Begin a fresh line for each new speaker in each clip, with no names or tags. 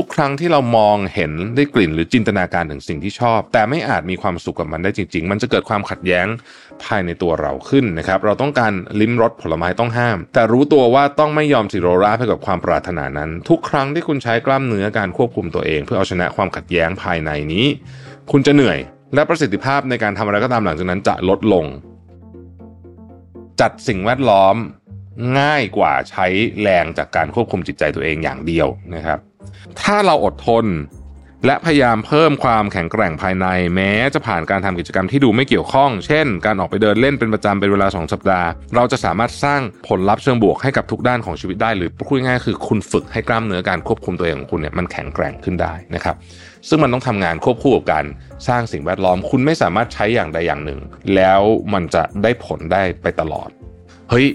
ทุกครั้งที่เรามองเห็นได้กลิ่นหรือจินตนาการถึงสิ่งที่ชอบ แต่ไม่อาจมีความสุขกับมันได้จริง ๆ มันจะเกิดความขัดแย้งภายในตัวเราขึ้นนะครับ เราต้องการลิ้มรสผลไม้ต้องห้าม แต่รู้ตัวว่าต้องไม่ยอมสิโรราให้กับความปรารถนานั้น ทุกครั้งที่คุณใช้กล้ามเนื้อการควบคุมตัวเอง เพื่อเอาชนะความขัดแย้งภายในนี้ คุณจะเหนื่อย และประสิทธิภาพในการทำอะไรก็ตามหลังจากนั้นจะลดลง จัดสิ่งแวดล้อมง่ายกว่าใช้แรงจากการควบคุมจิตใจตัวเองอย่างเดียวนะครับ ถ้าเราอดทน และพยายามเพิ่มความแข็งแกร่งภายในแม้ จะผ่านการทำกิจกรรมที่ดูไม่เกี่ยวข้อง เช่น การออกไปเดินเล่นเป็นประจำเป็นเวลา 2 สัปดาห์ เราจะสามารถสร้างผลลัพธ์เชิงบวกให้กับทุกด้านของชีวิตได้ หรือพูดง่ายๆคือคุณฝึกให้กล้ามเนื้อการควบคุมตัวเองของคุณเนี่ยมันแข็งแกร่งขึ้นได้นะครับ ซึ่งมันต้องทำงานควบคู่กับการสร้างสิ่งแวดล้อม คุณไม่สามารถใช้อย่างใดอย่างหนึ่ง แล้วมันจะได้ผลได้ไปตลอด เฮ้ย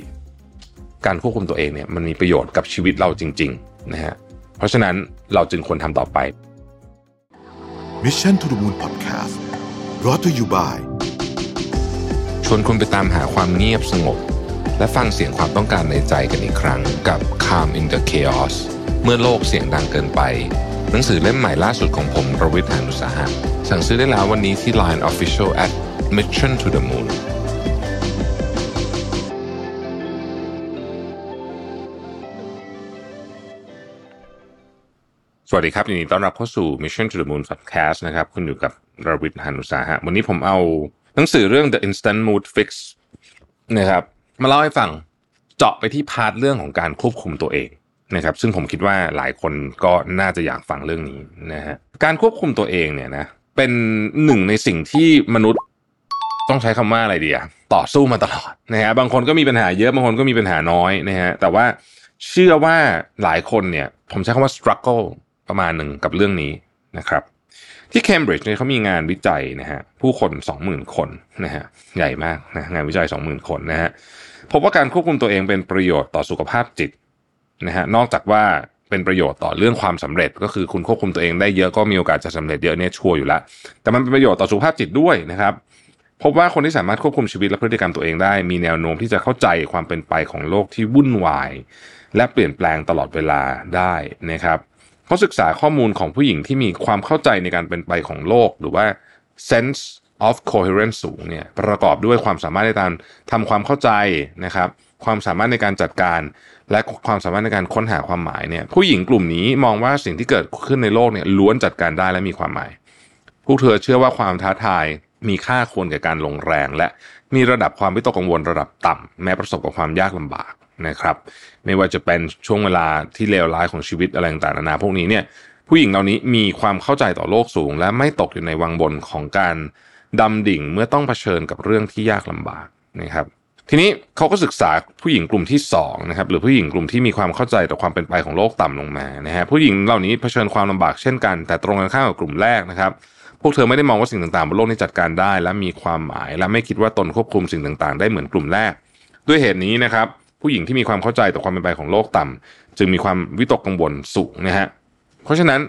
การควบคุมตัวเองเนี่ยมันมีประโยชน์กับชีวิตเราจริงๆนะฮะ เพราะฉะนั้นเราจึงควรทำต่อไป
Mission to the Moon Podcast brought to you by
ชวนคุณไปตามหาความเงียบสงบ และฟังเสียงความต้องการในใจกันอีกครั้งกับ Calm in the Chaos เมื่อโลกเสียงดังเกินไป หนังสือเล่มใหม่ล่าสุดของผมรวิทยานุสาหะสั่งซื้อได้แล้ววันนี้ที่ Line Official at Mission to the Moon วัสดีครับยินดีต้อนรับเข้าสู่ Mission to the Moon Podcast นะครับ คุณอยู่กับรวิทยานุสาหะ วันนี้ผมเอาหนังสือเรื่อง The Instant Mood Fix นะครับมาเล่าให้ฟังเจาะไปที่พาร์ทเรื่องของการควบคุมตัวเองนะครับซึ่งผมคิดว่าหลายคนก็น่าจะอยากฟังเรื่องนี้นะฮะการควบคุมตัวเองเนี่ยนะเป็นหนึ่งในสิ่งที่มนุษย์ต้องใช้คำว่าอะไรดีอะต่อสู้มาตลอดนะฮะบางคนก็มีปัญหาเยอะบางคนก็มีปัญหาน้อยนะฮะแต่ว่าเชื่อว่าหลายคนเนี่ยผมใช้คำว่า struggle ประมาณหนึ่งกับเรื่องนี้นะครับ ที่เคมบริดจ์เนี่ยเขามีงานวิจัยนะฮะผู้คน 20,000 คนนะฮะใหญ่มากนะงานวิจัย 20,000 คนนะฮะพบว่าการควบคุมตัวเองเป็นประโยชน์ต่อสุขภาพจิตนะฮะนอกจากว่าเป็นประโยชน์ต่อเรื่องความสำเร็จ ก็คือคุณควบคุมตัวเองได้เยอะก็มีโอกาสจะสำเร็จเยอะเนี่ยชัวร์อยู่ล้วแต่มันเป็นประโยชน์ต่อสุขภาพจิตด้วยนะครับพบว่าคนที่สามารถควบคุมชีวิตและพฤติกรรมตัวเองได้ มีแนวโน้มที่จะเข้าใจความเป็นไปของโลกที่วุ่นวาย และเปลี่ยนแปลงตลอดเวลาได้นะครับ เขาศึกษาข้อมูลของผู้หญิงที่มีความเข้าใจในการเป็นไปของโลก หรือว่า sense of coherence สูงเนี่ยประกอบด้วยความสามารถในการทำความเข้าใจนะครับ ความสามารถในการจัดการ และความสามารถในการค้นหาความหมายเนี่ยผู้หญิงกลุ่มนี้มองว่าสิ่งที่เกิดขึ้นในโลกเนี่ยล้วนจัดการได้และมีความหมาย พวกเธอเชื่อว่าความท้าทายมีค่าควรแก่การลงแรง และมีระดับความวิตกกังวลระดับต่ำแม้ประสบกับความยากลำบาก นะครับไม่ว่าจะเป็นช่วงเวลาที่เลวร้ายของชีวิตอะไรต่างๆนานาพวกนี้เนี่ยผู้หญิงเหล่านี้มีความเข้าใจต่อโลกสูง และไม่ตกอยู่ในวังบนของการดำดิ่งเมื่อต้องเผชิญกับเรื่องที่ยากลำบากนะครับทีนี้เขาก็ศึกษาผู้หญิงกลุ่มที่2นะครับหรือผู้หญิงกลุ่มที่มีความเข้าใจต่อความเป็นไปของโลกต่ำลงมานะฮะผู้หญิงเหล่านี้เผชิญความลำบากเช่นกัน แต่ตรงกันข้ามกับกลุ่มแรกนะครับพวกเธอไม่ได้มองว่าสิ่งต่างๆบนโลกนี้จัดการได้ และมีความหมาย และไม่คิดว่าตนควบคุมสิ่งต่างๆ ได้เหมือนกลุ่มแรก ด้วยเหตุนี้นะครับ ผู้หญิงที่มีความเข้าใจต่อความเป็นไปของโลกต่ำจึงมีความวิตกกังวลสูงนะฮะเพราะฉะนั้น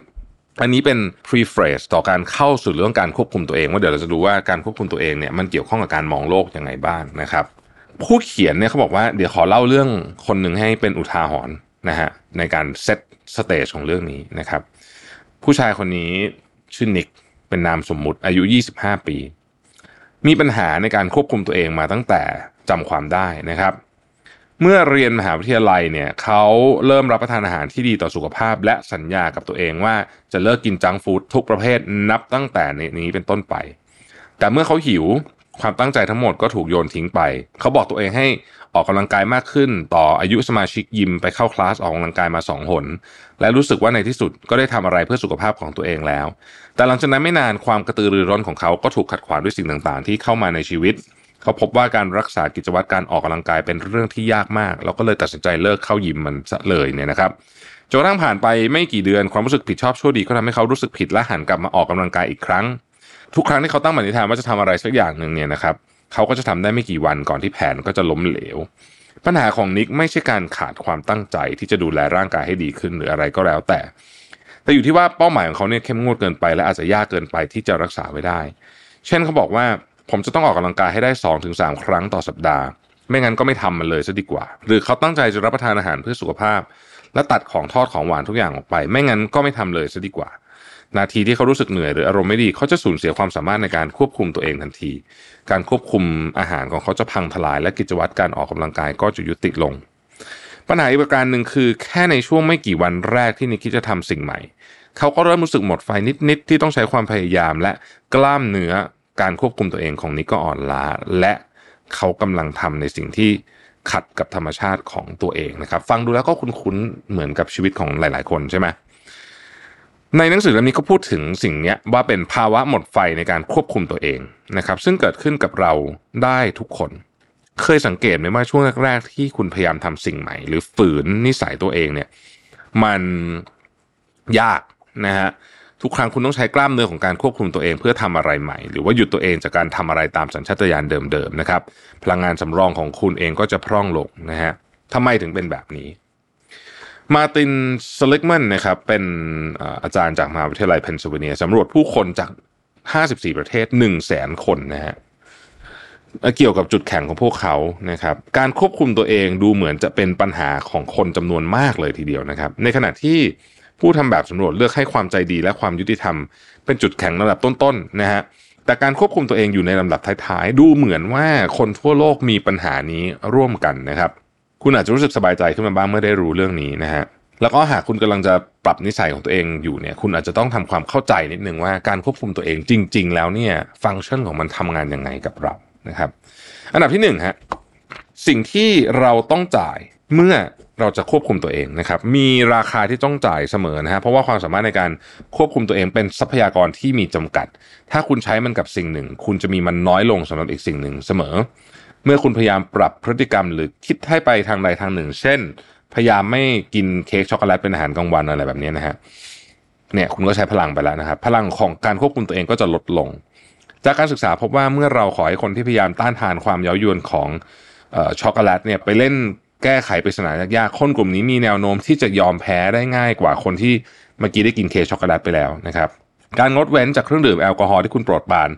อันนี้เป็น preface ต่อการเข้าสู่เรื่องการควบคุมตัวเอง ว่าเดี๋ยวเราจะดูว่าการควบคุมตัวเองเนี่ยมันเกี่ยวข้องกับการมองโลกยังไงบ้างนะครับผู้เขียนเนี่ยเขาบอกว่าเดี๋ยวขอเล่าเรื่องคนหนึ่งให้เป็นอุทาหรณ์นะฮะในการ set stage ของเรื่องนี้นะครับ ผู้ชายคนนี้ชื่อนิกเป็นนามสมมุติอายุ 25 ปี มีปัญหาในการควบคุมตัวเองมาตั้งแต่จำความได้นะครับ เมื่อเรียนมหาวิทยาลัยเนี่ยเขาเริ่มรับประทานอาหารที่ดีต่อสุขภาพ และสัญญากับตัวเองว่าจะเลิกกินจังฟู้ดทุกประเภทนับตั้งแต่ในนี้เป็นต้นไป แต่เมื่อเขาหิวความตั้งใจทั้งหมดก็ถูกโยนทิ้งไป เขาบอกตัวเองให้ออกกำลังกายมากขึ้น ต่ออายุสมาชิกยิมไปเข้าคลาสออกกำลังกายมาสองหน และรู้สึกว่าในที่สุดก็ได้ทำอะไรเพื่อสุขภาพของตัวเองแล้ว แต่หลังจากนั้นไม่นานความกระตือรือร้นของเขาก็ถูกขัดขวางด้วยสิ่งต่างๆ ที่เข้ามาในชีวิต เขาพบว่าการรักษากิจวัตรการออกกำลังกายเป็นเรื่องที่ยากมากแล้วก็เลยตัดสินใจเลิกเข้ายิมมันซะเลยเนี่ยนะครับจนกระทั่งผ่านไปไม่กี่เดือนความรู้สึกผิดชอบชั่วดีก็ทำให้เขารู้สึกผิดและหันกลับมาออกกำลังกายอีกครั้ง ทุกครั้งที่เขาตั้งปณิธานว่าจะทำอะไรสักอย่างหนึ่งเนี่ยนะครับเขาก็จะทำได้ไม่กี่วันก่อนที่แผนก็จะล้มเหลว ปัญหาของนิกไม่ใช่การขาดความตั้งใจที่จะดูแลร่างกายให้ดีขึ้นหรืออะไรก็แล้วแต่ แต่อยู่ที่ว่าเป้าหมายของเขาเนี่ยเข้มงวดเกินไป และอาจจะยากเกินไปที่จะรักษาไว้ได้ เช่นเขาบอกว่า ผมจะต้องออกกำลังกายให้ได้2อถึงสครั้งต่อสัปดาห์ ไม่งั้นก็ไม่ทำมันเลยซะดีกว่า หรือเขาตั้งใจจะรับประทานอาหารเพื่อสุขภาพ และตัดของทอดของหวานทุกอย่างออกไป ไม่งั้นก็ไม่ทำเลยซะดีกว่า นาทีที่เขารู้สึกเหนื่อยหรืออารมณ์ไม่ดีเขาจะสูญเสียความสามารถในการควบคุมตัวเองทันที การควบคุมอาหารของเขาจะพังทลาย และกิจวัตรการออกกำลังกายก็จะยุติลง ปัญหาอีกประการหนึ่งคือ แค่ในช่วงไม่กี่วันแรกที่นิกคิดจะทำสิ่งใหม่เขาก็เริ่มรู้สึกหมดไฟนิดๆที่ต้องใช้ความพยายามและกล้ามเนื้อ การควบคุมตัวเองของนิกก็อ่อนล้า และเขากำลังทำในสิ่งที่ขัดกับธรรมชาติของตัวเองนะครับ ฟังดูแล้วก็คุ้นๆเหมือนกับชีวิตของหลาย ๆ คนใช่ไหมในหนังสือเล่มนี้ก็พูดถึงสิ่งนี้ว่าเป็นภาวะหมดไฟในการควบคุมตัวเองนะครับ ซึ่งเกิดขึ้นกับเราได้ทุกคน เคยสังเกตไหมว่าช่วงแรก ๆ ที่คุณพยายามทำสิ่งใหม่ หรือฝืนนิสัยตัวเองเนี่ย มันยากนะฮะ ทุกครั้งคุณต้องใช้กล้ามเนื้อของการควบคุมตัวเองเพื่อทำอะไรใหม่ หรือว่าหยุดตัวเองจากการทำอะไรตามสัญชาตญาณเดิมๆนะครับ พลังงานสำรองของคุณเองก็จะพร่องลงนะฮะทำไมถึงเป็นแบบนี้ มาร์ติน เซลิกแมนนะครับเป็นอาจารย์จากมหาวิทยาลัยเพนซิลเวเนียสำรวจผู้คนจาก 54 ประเทศ 1 0 0 0 0แสนคนนะฮะเกี่ยวกับจุดแข็งของพวกเขานะครับ การควบคุมตัวเองดูเหมือนจะเป็นปัญหาของคนจำนวนมากเลยทีเดียวนะครับ ในขณะที่ ผู้ทำแบบสำรวจเลือกให้ความใจดีและความยุติธรรม เป็นจุดแข็งระดับต้นๆนะฮะแต่การควบคุมตัวเองอยู่ในลำดับท้ายๆ ดูเหมือนว่าคนทั่วโลกมีปัญหานี้ร่วมกันนะครับ คุณอาจจะรู้สึกสบายใจขึ้นมาบ้างเมื่อได้รู้เรื่องนี้นะฮะแล้วก็หากคุณกำลังจะปรับนิสัยของตัวเองอยู่เนี่ย คุณอาจจะต้องทำความเข้าใจนิดนึงว่าการควบคุมตัวเองจริง ๆ แล้วเนี่ย ฟังก์ชันของมันทำงานยังไงกับเรานะครับ อันดับที่หนึ่งฮะสิ่งที่เราต้องจ่ายเมื่อ เราจะควบคุมตัวเองนะครับ มีราคาที่ต้องจ่ายเสมอนะฮะ เพราะว่าความสามารถในการควบคุมตัวเองเป็นทรัพยากรที่มีจำกัด ถ้าคุณใช้มันกับสิ่งหนึ่ง คุณจะมีมันน้อยลงสำหรับอีกสิ่งหนึ่งเสมอ เมื่อคุณพยายามปรับพฤติกรรมหรือคิดให้ไปทางใดทางหนึ่ง เช่น พยายามไม่กินเค้กช็อกโกแลตเป็นอาหารกลางวันอะไรแบบนี้นะฮะ เนี่ยคุณก็ใช้พลังไปแล้วนะครับ พลังของการควบคุมตัวเองก็จะลดลง จากการศึกษาพบว่าเมื่อเราขอให้คนที่พยายามต้านทานความเย้ายวนของช็อกโกแลตเนี่ยไปเล่น แก้ไขปริศนายากๆคนกลุ่มนี้มีแนวโน้มที่จะยอมแพ้ได้ง่ายกว่าคนที่เมื่อกี้ได้กินเค้กช็อกโกแลตไปแล้วนะครับการงดเว้นจากเครื่องดื่มแอลกอฮอล์ที่คุณโปรดปราน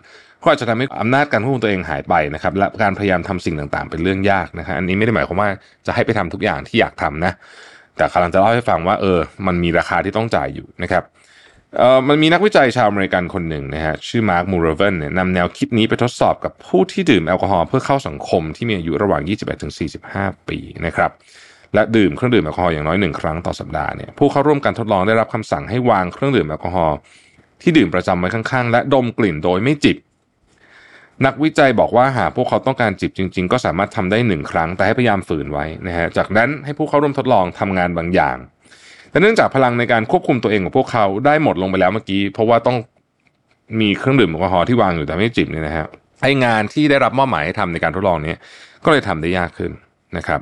ก็อาจจะทำให้อำนาจการควบคุมตัวเองหายไปนะครับและการพยายามทำสิ่งต่างๆ เป็นเรื่องยากนะครับอันนี้ไม่ได้หมายความว่าจะให้ไปทำทุกอย่างที่อยากทำนะแต่กำลังจะเล่าให้ฟังว่าเออมันมีราคาที่ต้องจ่ายอยู่นะครับ เอ่อมันมีนักวิจัยชาวอเมริกันคนหนึ่งนะฮะชื่อมาร์คมูราเวนเนี่ยนำแนวคิดนี้ไปทดสอบกับผู้ที่ดื่มแอลกอฮอล์เพื่อเข้าสังคมที่มีอายุระหว่าง 21-45 ปีนะครับและดื่มเครื่องดื่มแอลกอฮอล์อย่างน้อยหนึ่งครั้งต่อสัปดาห์เนี่ยผู้เข้าร่วมการทดลองได้รับคำสั่งให้วางเครื่องดื่มแอลกอฮอล์ที่ดื่มประจำไว้ข้างๆ และดมกลิ่นโดยไม่จิบ นักวิจัยบอกว่าหากพวกเขาต้องการจิบจริง ๆ ก็สามารถทำได้หนึ่งครั้งแต่ให้พยายามฝืนไว้นะฮะจากนั้นให้ผู้เข้าร่วมทดลองทำงานบางอย่าง แต่เนื่องจากพลังในการควบคุมตัวเองของพวกเขาได้หมดลงไปแล้วเมื่อกี้ เพราะว่าต้องมีเครื่องดื่มแอลกอฮอล์ที่วางอยู่แต่ไม่จิบเนี่ยนะฮะไองานที่ได้รับมอบหมายให้ทำในการทดลองนี้ก็เลยทำได้ยากขึ้นนะครับ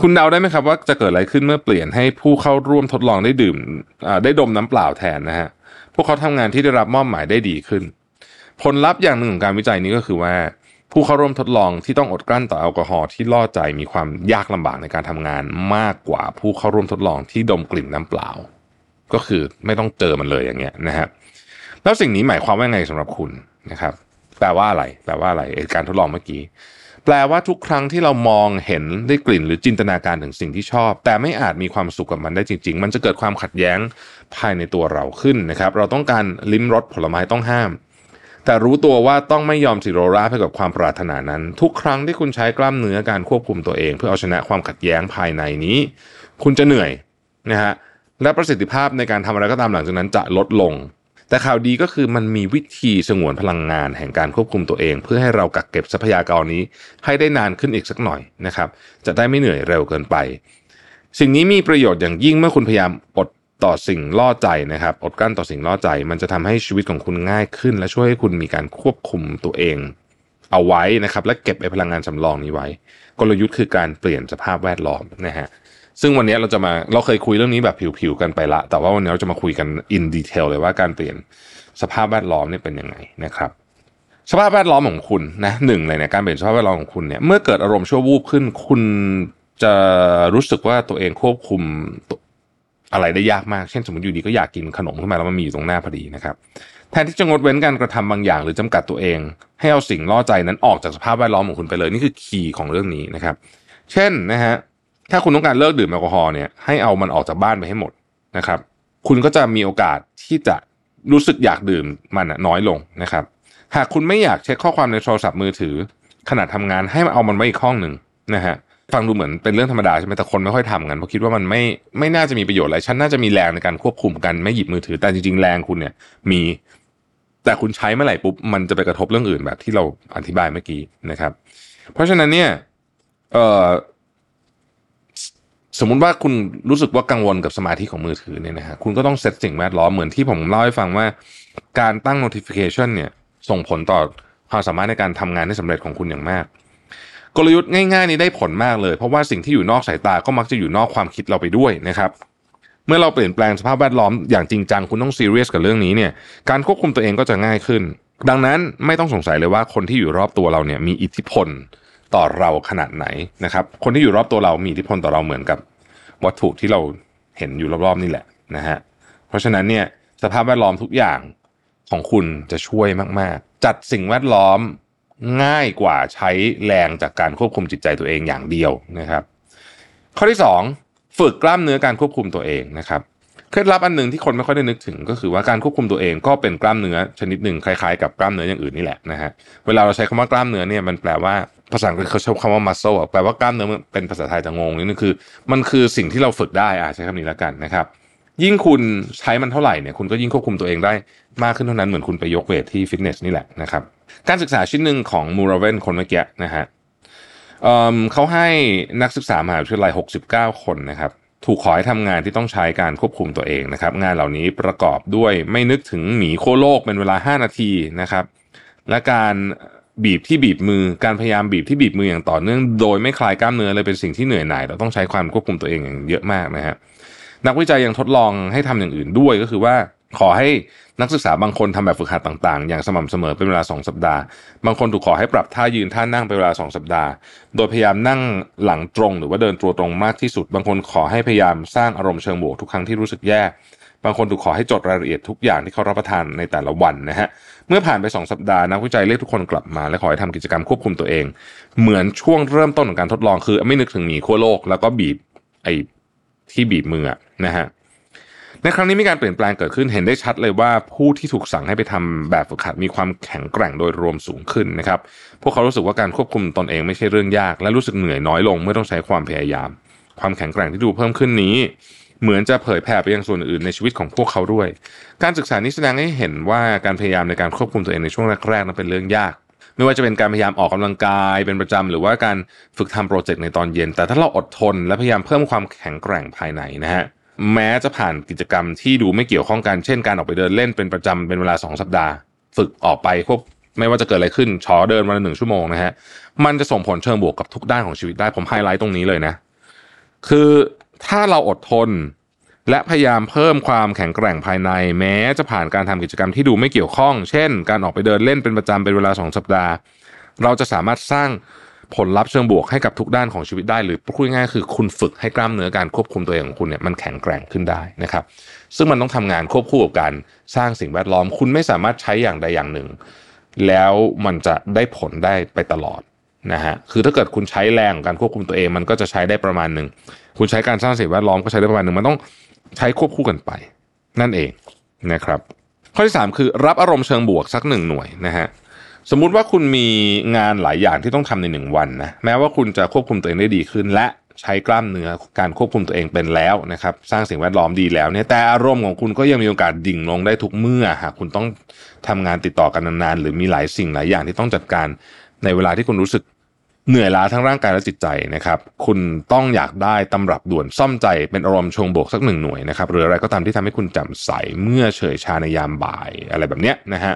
คุณเดาได้ไหมครับว่าจะเกิดอะไรขึ้นเมื่อเปลี่ยนให้ผู้เข้าร่วมทดลองได้ดื่มได้ดมน้ำเปล่าแทนนะฮะพวกเขาทำงานที่ได้รับมอบหมายได้ดีขึ้น ผลลัพธ์อย่างหนึ่งของการวิจัยนี้ก็คือว่า ผู้เข้าร่วมทดลองที่ต้องอดกลั้นต่อแอลกอฮอล์ที่ล่อใจมีความยากลำบากในการทำงานมากกว่าผู้เข้าร่วมทดลองที่ดมกลิ่นน้ำเปล่า ก็คือไม่ต้องเจอมันเลยอย่างเงี้ยนะฮะแล้วสิ่งนี้หมายความว่าไงสำหรับคุณนะครับ แปลว่าอะไรแปลว่าอะไรการทดลองเมื่อกี้แปลว่าทุกครั้งที่เรามองเห็นได้กลิ่นหรือจินตนาการถึงสิ่งที่ชอบ แต่ไม่อาจมีความสุขกับมันได้จริง ๆ มันจะเกิดความขัดแย้งภายในตัวเราขึ้นนะครับ เราต้องการลิ้มรสผลไม้ต้องห้าม แต่รู้ตัวว่าต้องไม่ยอมสิโรราให้กับความปรารถนานั้น ทุกครั้งที่คุณใช้กล้ามเนื้อการควบคุมตัวเอง เพื่อเอาชนะความขัดแย้งภายในนี้ คุณจะเหนื่อยนะฮะและประสิทธิภาพในการทำอะไรก็ตามหลังจากนั้นจะลดลง แต่ข่าวดีก็คือมันมีวิธีสงวนพลังงานแห่งการควบคุมตัวเอง เพื่อให้เรากักเก็บทรัพยากรนี้ ให้ได้นานขึ้นอีกสักหน่อยนะครับ จะได้ไม่เหนื่อยเร็วเกินไป สิ่งนี้มีประโยชน์อย่างยิ่งเมื่อคุณพยายามอด ต่อสิ่งล่อใจนะครับ อดกั้นต่อสิ่งล่อใจ มันจะทำให้ชีวิตของคุณง่ายขึ้น และช่วยให้คุณมีการควบคุมตัวเอง เอาไว้นะครับ และเก็บไอ้พลังงานสำรองนี้ไว้ กลยุทธ์คือการเปลี่ยนสภาพแวดล้อมนะฮะซึ่งวันนี้เราจะมาเราเคยคุยเรื่องนี้แบบผิวๆกันไปละ แต่ว่าวันนี้เราจะมาคุยกันอินดีเทลเลยว่าการเปลี่ยนสภาพแวดล้อมนี่เป็นยังไงนะครับ สภาพแวดล้อมของคุณนะหนึ่งเลยเนี่ยการเปลี่ยนสภาพแวดล้อมของคุณเนี่ยเมื่อเกิดอารมณ์ชั่ววูบขึ้น คุณจะรู้สึกว่าตัวเองควบคุม อะไรได้ยากมาก เช่นสมมติอยู่ดีก็อยากกินขนมขึ้นมาแล้วมันมีอยู่ตรงหน้าพอดีนะครับแทนที่จะงดเว้นการกระทำบางอย่าง หรือจำกัดตัวเอง ให้เอาสิ่งล่อใจนั้นออกจากสภาพแวดล้อมของคุณไปเลยนี่คือคีย์ของเรื่องนี้นะครับ เช่นนะฮะถ้าคุณต้องการเลิกดื่มแอลกอฮอล์เนี่ยให้เอามันออกจากบ้านไปให้หมดนะครับ คุณก็จะมีโอกาสที่จะรู้สึกอยากดื่มมันน้อยลงนะครับ หากคุณไม่อยากเช็คข้อความในโทรศัพท์มือถือขณะทำงานให้เอามันไว้อีกห้องหนึ่งนะฮะ ฟังดูเหมือนเป็นเรื่องธรรมดาใช่ไหมแต่คนไม่ค่อยทำกันเพราะคิดว่ามันไม่ไม่น่าจะมีประโยชน์อะไรฉันน่าจะมีแรงในการควบคุมกันไม่หยิบมือถือแต่จริงๆแรงคุณเนี่ย มี แต่คุณใช้เมื่อไหร่ปุ๊บมันจะไปกระทบเรื่องอื่นแบบที่เราอธิบายเมื่อกี้นะครับ เพราะฉะนั้นเนี่ย เอ่อสมมุติว่าคุณรู้สึกว่ากังวลกับสมาธิของมือถือเนี่ยนะฮะคุณก็ต้องเซตสิ่งแวดล้อมเหมือนที่ผมเล่าให้ฟังว่าการตั้ง notification เนี่ย ส่งผลต่อความสามารถในการทำงานให้สำเร็จของคุณอย่างมาก กลยุทธ์ง่ายๆนี้ได้ผลมากเลย เพราะว่าสิ่งที่อยู่นอกสายตาก็มักจะอยู่นอกความคิดเราไปด้วยนะครับเมื่อเราเปลี่ยนแปลงสภาพแวดล้อมอย่างจริงจังคุณต้องซีเรียสกับเรื่องนี้เนี่ยการควบคุมตัวเองก็จะง่ายขึ้น ดังนั้นไม่ต้องสงสัยเลยว่าคนที่อยู่รอบตัวเราเนี่ยมีอิทธิพลต่อเราขนาดไหนนะครับคนที่อยู่รอบตัวเรามีอิทธิพลต่อเราเหมือนกับ วัตถุที่เราเห็นอยู่รอบๆนี่แหละนะฮะเพราะฉะนั้นเนี่ยสภาพแวดล้อมทุกอย่างของคุณจะช่วยมาก ๆ จัดสิ่งแวดล้อม ง่ายกว่าใช้แรงจากการควบคุมจิตใจตัวเองอย่างเดียวนะครับ ข้อที่ 2 ฝึกกล้ามเนื้อการควบคุมตัวเองนะครับเคล็ดลับอันหนึ่งที่คนไม่ค่อยได้นึกถึงก็คือว่าการควบคุมตัวเองก็เป็นกล้ามเนื้อชนิดหนึ่งคล้ายๆกับกล้ามเนื้ออย่างอื่นนี่แหละนะฮะเวลาเราใช้คำว่ากล้ามเนื้อเนี่ยมันแปลว่าภาษาอังกฤษเขาใช้คำว่า muscle แปลว่ากล้ามเนื้อเป็นภาษาไทยจะงงนิดนึงคือ มันคือสิ่งที่เราฝึกได้อะใช้คำนี้แล้วกันนะครับยิ่งคุณใช้มันเท่าไหร่เนี่ยคุณก็ยิ่งควบคุมตัวเองได้มากขึ้นเท่านั้นเหมือนคุณไปยกเวทที่ฟิตเนสนี่แหละนะครับการศึกษาชิ้นหนึ่งของมูราเวนคนเมื่อกี้นะฮะเเขาให้นักศึกษามหาวิทยาลัย 69 คนนะครับ ถูกขอให้ทำงานที่ต้องใช้การควบคุมตัวเองนะครับ งานเหล่านี้ประกอบด้วยไม่นึกถึงหมีโคโลกเป็นเวลา 5 นาทีนะครับ และการบีบที่บีบมือการพยายามบีบที่บีบมืออย่างต่อเนื่องโดยไม่คลายกล้ามเนื้อเลยเป็นสิ่งที่เหนื่อยหน่ายเราต้องใช้ความควบคุมตัวเองอย่างเยอะมากนะฮะนักวิจัยยังทดลองให้ทำอย่างอื่นด้วยก็คือว่า ขอให้นักศึกษาบางคนทำแบบฝึกหัดต่างๆ อย่างสม่ำเสมอเป็นเวลา 2 สัปดาห์ บางคนถูกขอให้ปรับท่ายืนท่านั่งเป็นเวลา 2 สัปดาห์ โดยพยายามนั่งหลังตรง หรือว่าเดินตัวตรงมากที่สุด บางคนขอให้พยายามสร้างอารมณ์เชิงบวกทุกครั้งที่รู้สึกแย่ บางคนถูกขอให้จดรายละเอียดทุกอย่างที่เขารับประทานในแต่ละวันนะฮะ เมื่อผ่านไป 2 สัปดาห์นักวิจัยเรียกทุกคนกลับมา และขอให้ทำกิจกรรมควบคุมตัวเอง เหมือนช่วงเริ่มต้นของการทดลองคือ ไม่นึกถึงหมีขั้วโลกแล้วก็บีบไอ้ที่บีบมือนะฮะ ในครั้งนี้มีการเปลี่ยนแปลงเกิดขึ้นเห็นได้ชัดเลยว่าผู้ที่ถูกสั่งให้ไปทำแบบฝึกหัดมีความแข็งแกร่งโดยรวมสูงขึ้นนะครับ พวกเขารู้สึกว่าการควบคุมตนเองไม่ใช่เรื่องยาก และรู้สึกเหนื่อยน้อยลงเมื่อต้องใช้ความพยายาม ความแข็งแกร่งที่ดูเพิ่มขึ้นนี้ เหมือนจะเผยแผ่ไปยังส่วนอื่นในชีวิตของพวกเขาด้วย การศึกษานี้แสดงให้เห็นว่าการพยายามในการควบคุมตัวเองในช่วงแรกๆนั้นเป็นเรื่องยากไม่ว่าจะเป็นการพยายามออกกำลังกายเป็นประจำหรือว่าการฝึกทำโปรเจกต์ในตอนเย็น แต่ถ้าเราอดทนและพยายามเพิ่มความแข็งแกร่งภายในนะฮะ แม้จะผ่านกิจกรรมที่ดูไม่เกี่ยวข้องกัน เช่นการออกไปเดินเล่นเป็นประจำเป็นเวลา2สัปดาห์ ฝึกออกไปควบไม่ว่าจะเกิดอะไรขึ้นชอเดินวันละหนึ่งชั่วโมงนะฮะมันจะส่งผลเชิงบวกกับทุกด้านของชีวิตได้ผมไฮไลท์ตรงนี้เลยนะ คือถ้าเราอดทน และพยายามเพิ่มความแข็งแกร่งภายใน แม้จะผ่านการทำกิจกรรมที่ดูไม่เกี่ยวข้อง เช่น การออกไปเดินเล่นเป็นประจำเป็นเวลา2สัปดาห์ เราจะสามารถสร้าง ผลลัพธ์เชิงบวกให้กับทุกด้านของชีวิตได้ หรือพูดง่ายๆคือคุณฝึกให้กล้ามเนื้อการควบคุมตัวเองของคุณเนี่ยมันแข็งแกร่งขึ้นได้นะครับ ซึ่งมันต้องทำงานควบคู่กับการสร้างสิ่งแวดล้อม คุณไม่สามารถใช้อย่างใดอย่างหนึ่ง แล้วมันจะได้ผลได้ไปตลอดนะฮะคือถ้าเกิดคุณใช้แรงการควบคุมตัวเองมันก็จะใช้ได้ประมาณหนึ่งคุณใช้การสร้างสิ่งแวดล้อมก็ใช้ได้ประมาณหนึ่งมันต้องใช้ควบคู่กันไป นั่นเองนะครับ ข้อที่ 3 คือรับอารมณ์เชิงบวกสักหนึ่งหน่วยนะฮะ สมมุติว่าคุณมีงานหลายอย่างที่ต้องทำในหนึ่งวันนะแม้ว่าคุณจะควบคุมตัวเองได้ดีขึ้น และใช้กล้ามเนื้อการควบคุมตัวเองเป็นแล้วนะครับ สร้างสิ่งแวดล้อมดีแล้วเนี่ยแต่อารมณ์ของคุณก็ยังมีโอกาสดิ่งลงได้ทุกเมื่อหากคุณต้องทำงานติดต่อกันนานๆหรือมีหลายสิ่งหลายอย่างที่ต้องจัดการในเวลาที่คุณรู้สึกเหนื่อยล้าทั้งร่างกายและจิตใจนะครับ คุณต้องอยากได้ตำรับด่วนซ่อมใจเป็นอารมณ์ชงบกสักหนึ่งหน่วยนะครับหรืออะไรก็ตามที่ทำให้คุณจำใสเมื่อเฉยชาในยามบ่ายอะไรแบบเนี้ยนะฮะ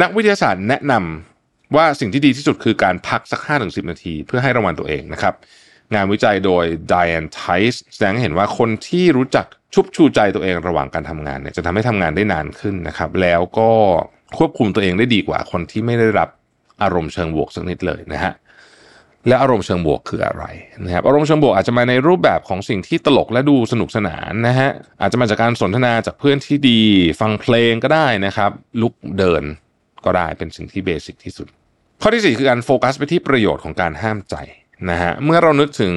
นักวิทยาศาสตร์แนะนำว่าสิ่งที่ดีที่สุดคือการพักสัก 5-10 นาที เพื่อให้รางวัลตัวเองนะครับงานวิจัยโดย Diane Tice แสดงให้เห็นว่าคนที่รู้จักชุบชูใจตัวเองระหว่างการทำงานเนี่ยจะทำให้ทำงานได้นานขึ้นนะครับ แล้วก็ควบคุมตัวเองได้ดีกว่าคนที่ไม่ได้รับอารมณ์เชิงบวกสักนิดเลยนะฮะและอารมณ์เชิงบวกคืออะไรนะครับอารมณ์เชิงบวกอาจจะมาในรูปแบบของสิ่งที่ตลกและดูสนุกสนานนะฮะอาจจะมาจากการสนทนาจากเพื่อนที่ดี ฟังเพลงก็ได้นะครับ ลุกเดิน ก็ได้เป็นสิ่งที่เบสิกที่สุด ข้อที่ 4 คือการโฟกัสไปที่ประโยชน์ของการห้ามใจนะฮะเมื่อเรานึกถึง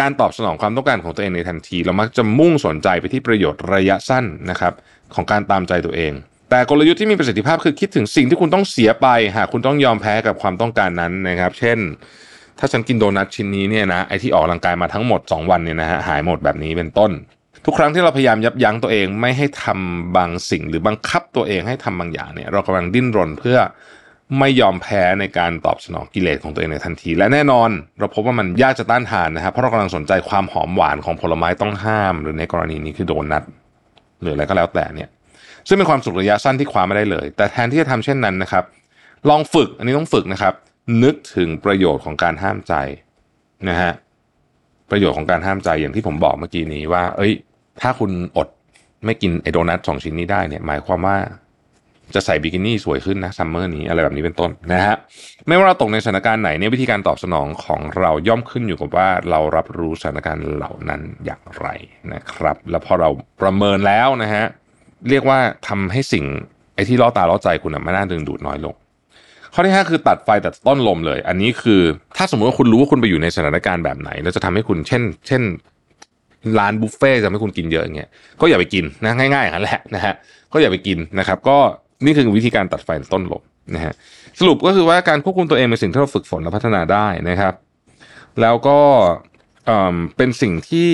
การตอบสนองความต้องการของตัวเองในทันที เรามักจะมุ่งสนใจไปที่ประโยชน์ระยะสั้นนะครับของการตามใจตัวเอง แต่กลยุทธ์ที่มีประสิทธิภาพคือคิดถึงสิ่งที่คุณต้องเสียไป หากคุณต้องยอมแพ้กับความต้องการนั้นนะครับ เช่น ถ้าฉันกินโดนัทชิ้นนี้เนี่ยนะไอที่ออกกำลังกายมาทั้งหมด 2 วันเนี่ยนะฮะหายหมดแบบนี้เป็นต้น ทุกครั้งที่เราพยายามยับยั้งตัวเองไม่ให้ทำบางสิ่งหรือบังคับตัวเองให้ทำบางอย่างเนี่ยเรากำลังดิ้นรนเพื่อไม่ยอมแพ้ในการตอบสนองกิเลสของตัวเองในทันที และแน่นอน เราพบว่ามันยากจะต้านทานนะครับเพราะเรากำลังสนใจความหอมหวานของผลไม้ต้องห้าม หรือในกรณีนี้คือโดนัทหรืออะไรก็แล้วแต่เนี่ยซึ่งเป็นความสุขระยะสั้นที่คว้าไม่ได้เลย แต่แทนที่จะทำเช่นนั้นนะครับ ลองฝึกอันนี้ต้องฝึกนะครับ นึกถึงประโยชน์ของการห้ามใจนะฮะประโยชน์ของการห้ามใจอย่างที่ผมบอกเมื่อกี้นี้ว่า เอ้ย ถ้าคุณอดไม่กินไอโดนัทสองชิ้นนี้ได้เนี่ย หมายความว่าจะใส่บิกินี่สวยขึ้นนะซัมเมอร์นี้อะไรแบบนี้เป็นต้นนะฮะไม่ว่าเราตกในสถานการณ์ไหนเนี่ยวิธีการตอบสนองของเราย่อมขึ้นอยู่กับว่าเรารับรู้สถานการณ์เหล่านั้นอย่างไรนะครับ แล้วพอเราประเมินแล้วนะฮะเรียกว่าทำให้สิ่งไอ้ที่ล่อตาล่อใจคุณไม่น่าดึงดูดน้อยลง ข้อที่ 5 คือตัดไฟตัดต้นลมเลย อันนี้คือถ้าสมมติว่าคุณรู้ว่าคุณไปอยู่ในสถานการณ์แบบไหน แล้วจะทำให้คุณเช่น เช่น ร้านบุฟเฟ่จะทำให้คุณกินเยอะอย่างเงี้ยก็อย่าไปกินนะง่ายๆอย่างนั้นแหละนะฮะก็อย่าไปกินนะครับ ก็นี่คือวิธีการตัดไฟต้นลมนะฮะสรุปก็คือว่าการควบคุมตัวเองเป็นสิ่งที่เราฝึกฝนและพัฒนาได้นะครับ แล้วก็เป็นสิ่งที่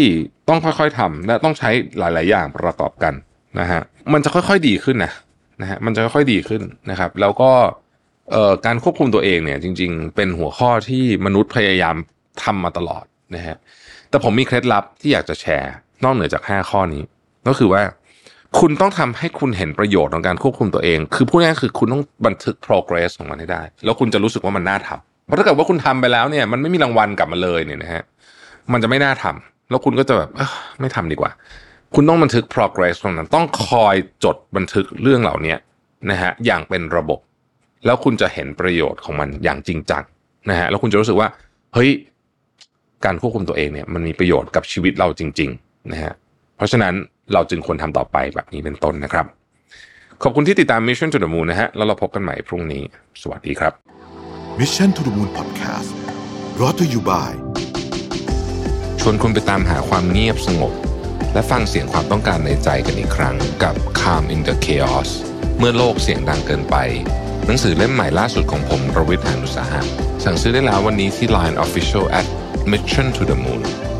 ต้องค่อยๆทำและต้องใช้หลาย ๆ อย่างประกอบกันนะฮะมันจะค่อยๆดีขึ้นนะนะฮะมันจะค่อยๆดีขึ้นนะครับ แล้วก็การควบคุมตัวเองเนี่ย จริง ๆ เป็นหัวข้อที่มนุษย์พยายามทำมาตลอดนะฮะ แต่ผมมีเคล็ดลับที่อยากจะแชร์ นอกเหนือจาก 5 ข้อนี้ ก็คือว่า คุณต้องทำให้คุณเห็นประโยชน์ของการควบคุมตัวเอง คือพูดง่ายๆคือคุณต้องบันทึก progress ของมันให้ได้ แล้วคุณจะรู้สึกว่ามันน่าทำเพราะถ้าเกิดว่าคุณทำไปแล้วเนี่ย มันไม่มีรางวัลกลับมาเลยเนี่ยนะฮะมันจะไม่น่าทำแล้วคุณก็จะแบบไม่ทำดีกว่า คุณต้องบันทึก progress ตรงนั้นต้องคอยจดบันทึกเรื่องเหล่านี้นะฮะอย่างเป็นระบบ แล้วคุณจะเห็นประโยชน์ของมันอย่างจริงจังนะฮะแล้วคุณจะรู้สึกว่าเฮ้ย การควบคุมตัวเองเนี่ยมันมีประโยชน์กับชีวิตเราจริงๆนะฮะเพราะฉะนั้นเราจึงควรทำต่อไปแบบนี้เป็นต้นนะครับ ขอบคุณที่ติดตาม Mission to the Moon นะฮะแล้วเราพบกันใหม่พรุ่งนี้ สวัสดีครับ
Mission to the Moon Podcast brought to you by
ชวนคุณไปตามหาความเงียบสงบ และฟังเสียงความต้องการในใจกันอีกครั้งกับ Calm in the Chaos เมื่อโลกเสียงดังเกินไป หนังสือเล่มใหม่ล่าสุดของผมรวิทยานุสาหะสั่งซื้อได้แล้ววันนี้ที่ Line Official at Mission to the Moon